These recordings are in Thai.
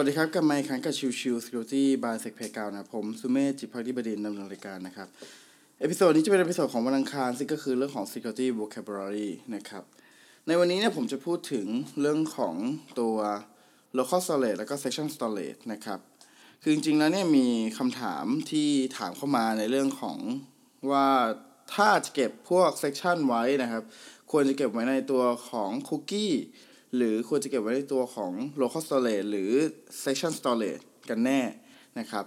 วัสดีครับกลับมาอีกครั้งกับชิวชิว Security by s e c p a y กาวนะผมสุเมธจิตภักดีบดินทร์ดำเนินรายการนะครับ episode นี้จะเป็น episode ของวันอังคารซึ่งก็คือเรื่องของ Security Vocabulary นะครับ ในวันนี้เนี่ยผมจะพูดถึงเรื่องของตัว local storage แล้วก็ session storage นะครับ คือจริงๆแล้วเนี่ยมีคำถามที่ถามเข้ามาในเรื่องของว่าถ้าจะเก็บพวก session ไว้นะครับ ควรจะเก็บไว้ในตัวของ cookie หรือควรจะเก็บไว้ในตัวของ local storage หรือ section storage กันแน่นะครับ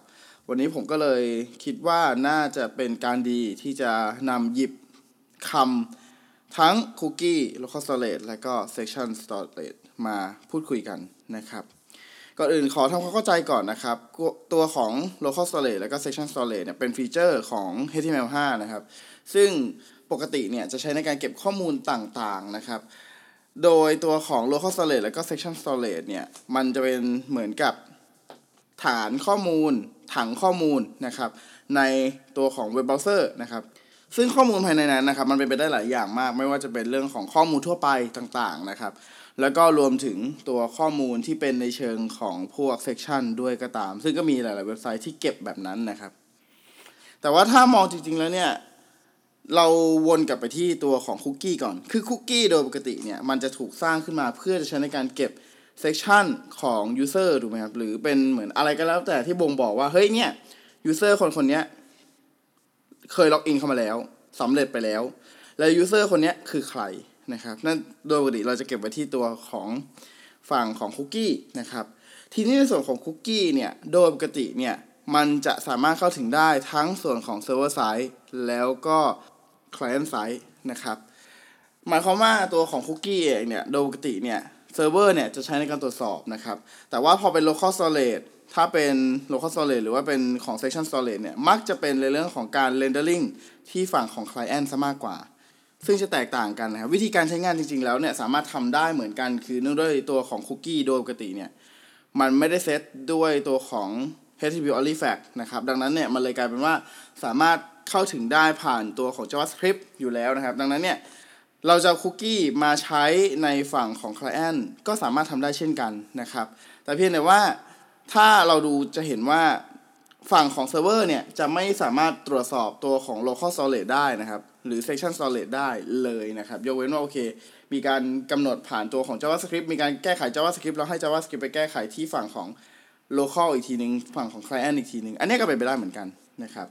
วันนี้ผมก็เลยคิดว่าน่าจะเป็นการดีที่จะนำหยิบคำทั้ง cookie local storage และก็ section storage มาพูดคุยกันนะครับก่อนอื่นขอทำความเข้าใจก่อนนะครับ ตัวของ local storage และก็ section storage เนี่ยเป็นฟีเจอร์ของ HTML5 นะครับ ซึ่งปกติเนี่ยจะใช้ในการเก็บข้อมูลต่างๆนะครับ โดยตัวของ local storage และก็ section storage เนี่ย มันจะเป็นเหมือนกับฐานข้อมูล ถังข้อมูลนะครับ ในตัวของเว็บเบราว์เซอร์นะครับ ซึ่งข้อมูลภายในนั้นนะครับ มันเป็นไปได้หลายอย่างมาก ไม่ว่าจะเป็นเรื่องของข้อมูลทั่วไปต่างๆนะครับ แล้วก็รวมถึงตัวข้อมูลที่เป็นในเชิงของพวกเซ c ชันด้วยก็ตาม ซึ่งก็มีหลาย ๆ เว็บไซต์ที่เก็บแบบนั้นนะครับ แต่ว่าถ้ามองจริง ๆ แล้วเนี่ย เราวนกลับไปที่ตัวของคุกกี้ก่อน คือคุกกี้โดยปกติเนี่ย มันจะถูกสร้างขึ้นมาเพื่อจะใช้ในการเก็บเซ c ชันของ user ถูกไหมครับ หรือเป็นเหมือนอะไรก็แล้วแต่ที่บ่งบอกว่า เฮ้ยเนี่ย user คนคนนี้เคยล็อกอินเข้ามาแล้วสำเร็จไปแล้ว แล้ว user คนนี้คือใครนะครับ นั่นโดยปกติเราจะเก็บไว้ที่ตัวของฝั่งของคุกกี้นะครับ ทีนี้ในส่วนของคุกกี้เนี่ย โดยปกติเนี่ย มันจะสามารถเข้าถึงได้ทั้งส่วนของ server side แล้วก็ client side นะครับ หมายความว่าตัวของคุกกี้เองเนี่ยโดยปกติเนี่ยเซิร์ฟเวอร์เนี่ยจะใช้ในการตรวจสอบนะครับ แต่ว่าพอเป็น local storage ถ้าเป็น local storage หรือว่าเป็นของ session storage เนี่ยมักจะเป็นในเรื่องของการ rendering ที่ฝั่งของ client ซะมากกว่า ซึ่งจะแตกต่างกันนะครับ วิธีการใช้งานจริง ๆ แล้วเนี่ยสามารถทำได้เหมือนกันคือเนื่องด้วยตัวของคุกกี้โดยปกติเนี่ยมันไม่ได้เซตด้วยตัวของ HTTP artifact นะครับ ดังนั้นเนี่ยมันเลยกลายเป็นว่าสามารถ เข้าถึงได้ผ่านตัวของ JavaScript อยู่แล้วนะครับ ดังนั้นเนี่ยเราจะคุกกี้มาใช้ในฝั่งของ Client ก็สามารถทำได้เช่นกันนะครับ แต่เพียงแต่ว่าถ้าเราดูจะเห็นว่าฝั่งของเซิร์ฟเวอร์เนี่ยจะไม่สามารถตรวจสอบตัวของ local storage ได้นะครับ หรือ section storage ได้เลยนะครับ ยกเว้นว่าโอเค มีการกำหนดผ่านตัวของ JavaScript มีการแก้ไข JavaScript แล้วให้ JavaScript ไปแก้ไขที่ฝั่งของ local อีกทีหนึ่งฝั่งของ client อีกทีหนึ่งอันนี้ก็เป็นไปได้เหมือนกันนะครับ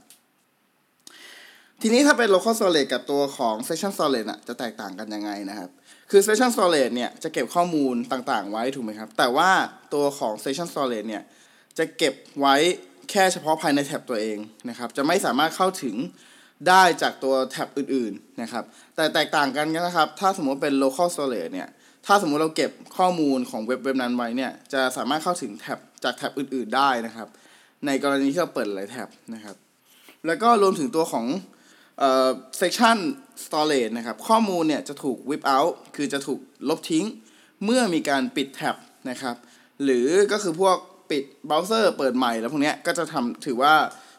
ทีนี้ถ้าเป็น local storage กับตัวของ section storage น่ะจะแตกต่างกันยังไงนะครับ คือ section storage เนี่ยจะเก็บข้อมูลต่างๆ ไว้ถูกไหมครับ แต่ว่าตัวของ section storage เนี่ยจะเก็บไว้แค่เฉพาะภายในแท็บตัวเองนะครับ จะไม่สามารถเข้าถึงได้จากตัวแท็บอื่นๆนะครับ แต่แตกต่างกันนะครับ ถ้าสมมติเป็น local storage เนี่ย ถ้าสมมติเราเก็บข้อมูลของเว็บเว็บนั้นไว้เนี่ย จะสามารถเข้าถึงแท็บจากแท็บอื่น ๆ ได้นะครับ ในกรณีที่เราเปิดหลายแท็บนะครับ แล้วก็รวมถึงตัวของ section storage นะครับ ข้อมูลเนี่ยจะถูก whip out คือจะถูกลบทิ้ง เมื่อมีการปิดแท็บนะครับ หรือก็คือพวกปิดเบราว์เซอร์เปิดใหม่แล้วพวกนี้ก็จะทำถือว่า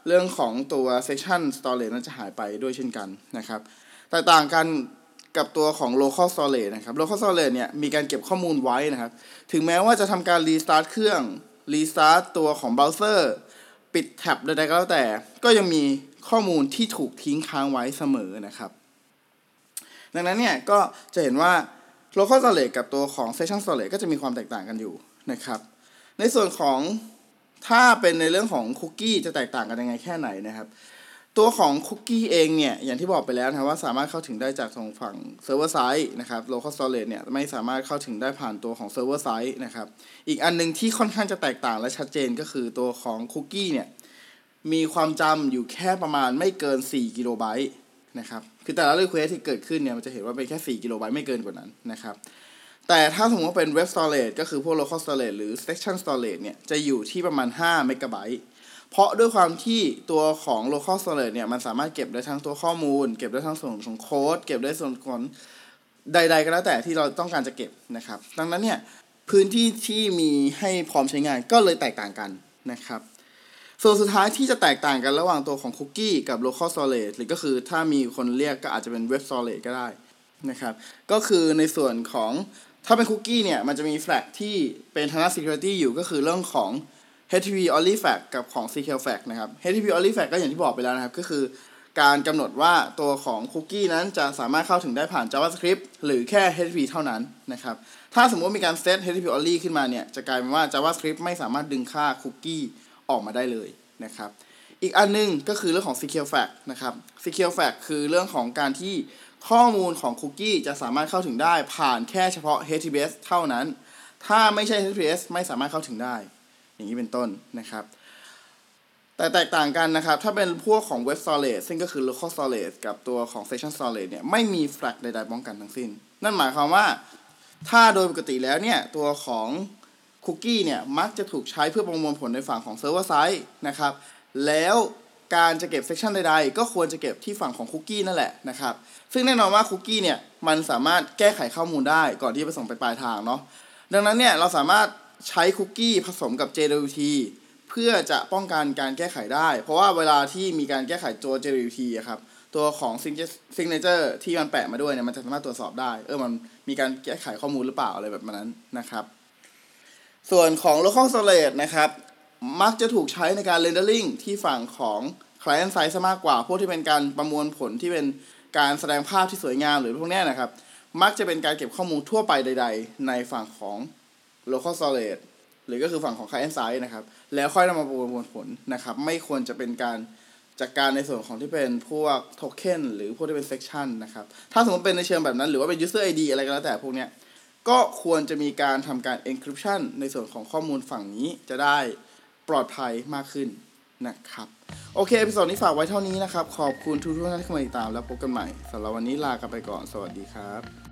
เรื่องของตัว section storage นั้นจะหายไปด้วยเช่นกันนะครับแต่ต่างกันกับตัวของ local storage นะครับ local storage เนี่ยมีการเก็บข้อมูลไว้นะครับ ถึงแม้ว่าจะทำการ restart เครื่อง restart ตัวของเบราว์เซอร์ ปิดแท็บใดๆก็แล้วแต่ ก็ยังมี ข้อมูลที่ถูกทิ้งค้างไว้เสมอนะครับ ดังนั้นเนี่ยก็จะเห็นว่า local storage กับตัวของ section storage ก็จะมีความแตกต่างกันอยู่นะครับ ในส่วนของถ้าเป็นในเรื่องของคุกกี้จะแตกต่างกันยังไงแค่ไหนนะครับ ตัวของคุกกี้เองเนี่ย อย่างที่บอกไปแล้วนะว่าสามารถเข้าถึงได้จากทางฝั่ง server side นะครับ local storage เนี่ยไม่สามารถเข้าถึงได้ผ่านตัวของ server side นะครับ อีกอันนึงที่ค่อนข้างจะแตกต่างและชัดเจนก็คือตัวของคุกกี้เนี่ย มีความจำอยู่แค่ประมาณไม่เกิน 4 กิโลไบต์นะครับ คือแต่ละ request ที่เกิดขึ้นเนี่ยมันจะเห็นว่าเป็นแค่ 4 กิโลไบต์ไม่เกินกว่านั้นนะครับ แต่ถ้าสมมติว่าเป็นเว็บ storage ก็คือพวก local storage หรือ section storage เนี่ยจะอยู่ที่ประมาณ5เมกะไบต์เพราะด้วยความที่ตัวของ local storage เนี่ยมันสามารถเก็บได้ทั้งตัวข้อมูล เก็บได้ทั้งส่วนของโค้ดเก็บได้ส่วนของใด ๆ ก็แล้วแต่ที่เราต้องการจะเก็บนะครับ ดังนั้นเนี่ยพื้นที่ที่มีให้พร้อมใช้งานก็เลยแตกต่างกันนะครับ ส่วนสุดท้ายที่จะแตกต่างกันระหว่างตัวของคุกกี้กับ local storage หรือก็คือถ้ามีคนเรียกก็อาจจะเป็น web storage ก็ได้นะครับ ก็คือในส่วนของถ้าเป็นคุกกี้เนี่ยมันจะมีแฟลกที่เป็นทางด้าน security อยู่ก็คือเรื่องของ HTTP only flag กับของ secure flag นะครับ HTTP only flag ก็อย่างที่บอกไปแล้วนะครับ ก็คือการกำหนดว่าตัวของคุกกี้นั้นจะสามารถเข้าถึงได้ผ่าน JavaScript หรือแค่ HTTP เท่านั้นนะครับ ถ้าสมมติมีการเซต HTTP only ขึ้นมาเนี่ย จะกลายเป็นว่า JavaScript ไม่สามารถดึงค่าคุกกี้ ออกมาได้เลยนะครับ อีกอันหนึงก็คือเรื่องของ secure flag นะครับ secure flag คือเรื่องของการที่ข้อมูลของคุกกี้จะสามารถเข้าถึงได้ผ่านแค่เฉพาะ HTTPS เท่านั้น ถ้าไม่ใช่ HTTPS ไม่สามารถเข้าถึงได้ อย่างนี้เป็นต้นนะครับ แต่แตกต่างกันนะครับ ถ้าเป็นพวกของ Web Storage ซึ่งก็คือ Local Storage กับตัวของ Session Storage เนี่ยไม่มี flag ใดๆป้องกันทั้งสิ้น นั่นหมายความว่า ถ้าโดยปกติแล้วเนี่ยตัวของ คุกกี้เนี่ยมักจะถูกใช้เพื่อประมวลผลในฝั่งของ Server Side นะครับแล้วการจะเก็บ Section ใดๆ ก็ควรจะเก็บที่ฝั่งของคุกกี้นั่นแหละนะครับซึ่งแน่นอนว่าคุกกี้เนี่ยมันสามารถแก้ไขข้อมูลได้ก่อนที่จะส่งไปปลายทางเนาะดังนั้นเนี่ยเราสามารถใช้คุกกี้ผสมกับ JWT เพื่อจะป้องกันการแก้ไขได้ เพราะว่าเวลาที่มีการแก้ไขตัว JWT อะครับตัวของ signature ที่มันแปะมาด้วยเนี่ยมันจะสามารถตรวจสอบได้ เออมันมีการแก้ไขข้อมูลหรือเปล่าอะไรแบบนั้นนะครับ ส่วนของ local storage นะครับ มักจะถูกใช้ในการ rendering ที่ฝั่งของ client side ซะมากกว่า พวกที่เป็นการประมวลผลที่เป็นการแสดงภาพที่สวยงามหรือพวกนี้นะครับ มักจะเป็นการเก็บข้อมูลทั่วไปใด ๆ ในฝั่งของ local storage หรือก็คือฝั่งของ client side นะครับ แล้วค่อยนำมาประมวลผลนะครับ ไม่ควรจะเป็นการจัดการในส่วนของที่เป็นพวกโทเค็นหรือพวกที่เป็น section นะครับ ถ้าสมมติเป็นในเชิงแบบนั้น หรือว่าเป็น user ID อะไรก็แล้วแต่พวกเนี้ย ก็ควรจะมีการทำการ encryption ในส่วนของข้อมูลฝั่งนี้จะได้ปลอดภัยมากขึ้นนะครับ โอเค episode นี้ฝากไว้เท่านี้นะครับ ขอบคุณทุกท่านที่เข้ามาติดตามแล้วพบกันใหม่สำหรับวันนี้ลากันไปก่อนสวัสดีครับ